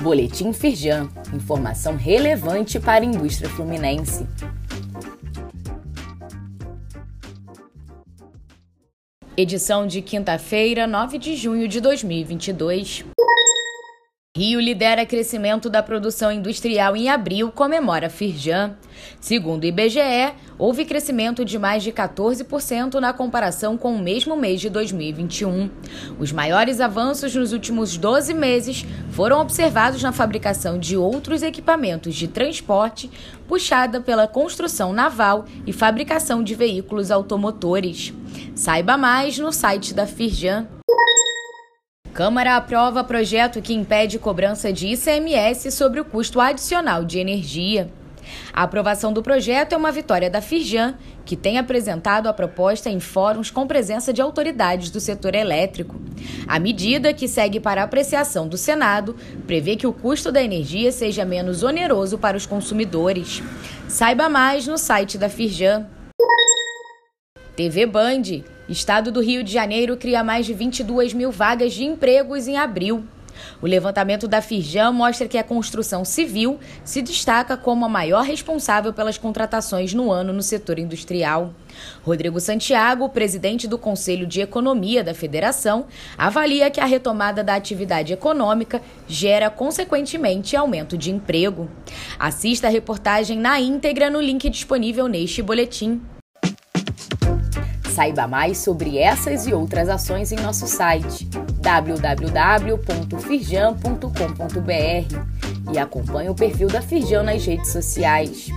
Boletim Firjan, informação relevante para a indústria fluminense. Edição de quinta-feira, 9 de junho de 2022. Rio lidera crescimento da produção industrial em abril, comemora Firjan. Segundo o IBGE, houve crescimento de mais de 14% na comparação com o mesmo mês de 2021. Os maiores avanços nos últimos 12 meses foram observados na fabricação de outros equipamentos de transporte, puxada pela construção naval e fabricação de veículos automotores. Saiba mais no site da Firjan. Câmara aprova projeto que impede cobrança de ICMS sobre o custo adicional de energia. A aprovação do projeto é uma vitória da Firjan, que tem apresentado a proposta em fóruns com presença de autoridades do setor elétrico. A medida, que segue para apreciação do Senado, prevê que o custo da energia seja menos oneroso para os consumidores. Saiba mais no site da Firjan. TV Band. Estado do Rio de Janeiro cria mais de 22 mil vagas de empregos em abril. O levantamento da Firjan mostra que a construção civil se destaca como a maior responsável pelas contratações no ano no setor industrial. Rodrigo Santiago, presidente do Conselho de Economia da Federação, avalia que a retomada da atividade econômica gera, consequentemente, aumento de emprego. Assista a reportagem na íntegra no link disponível neste boletim. Saiba mais sobre essas e outras ações em nosso site www.firjan.com.br e acompanhe o perfil da Firjan nas redes sociais.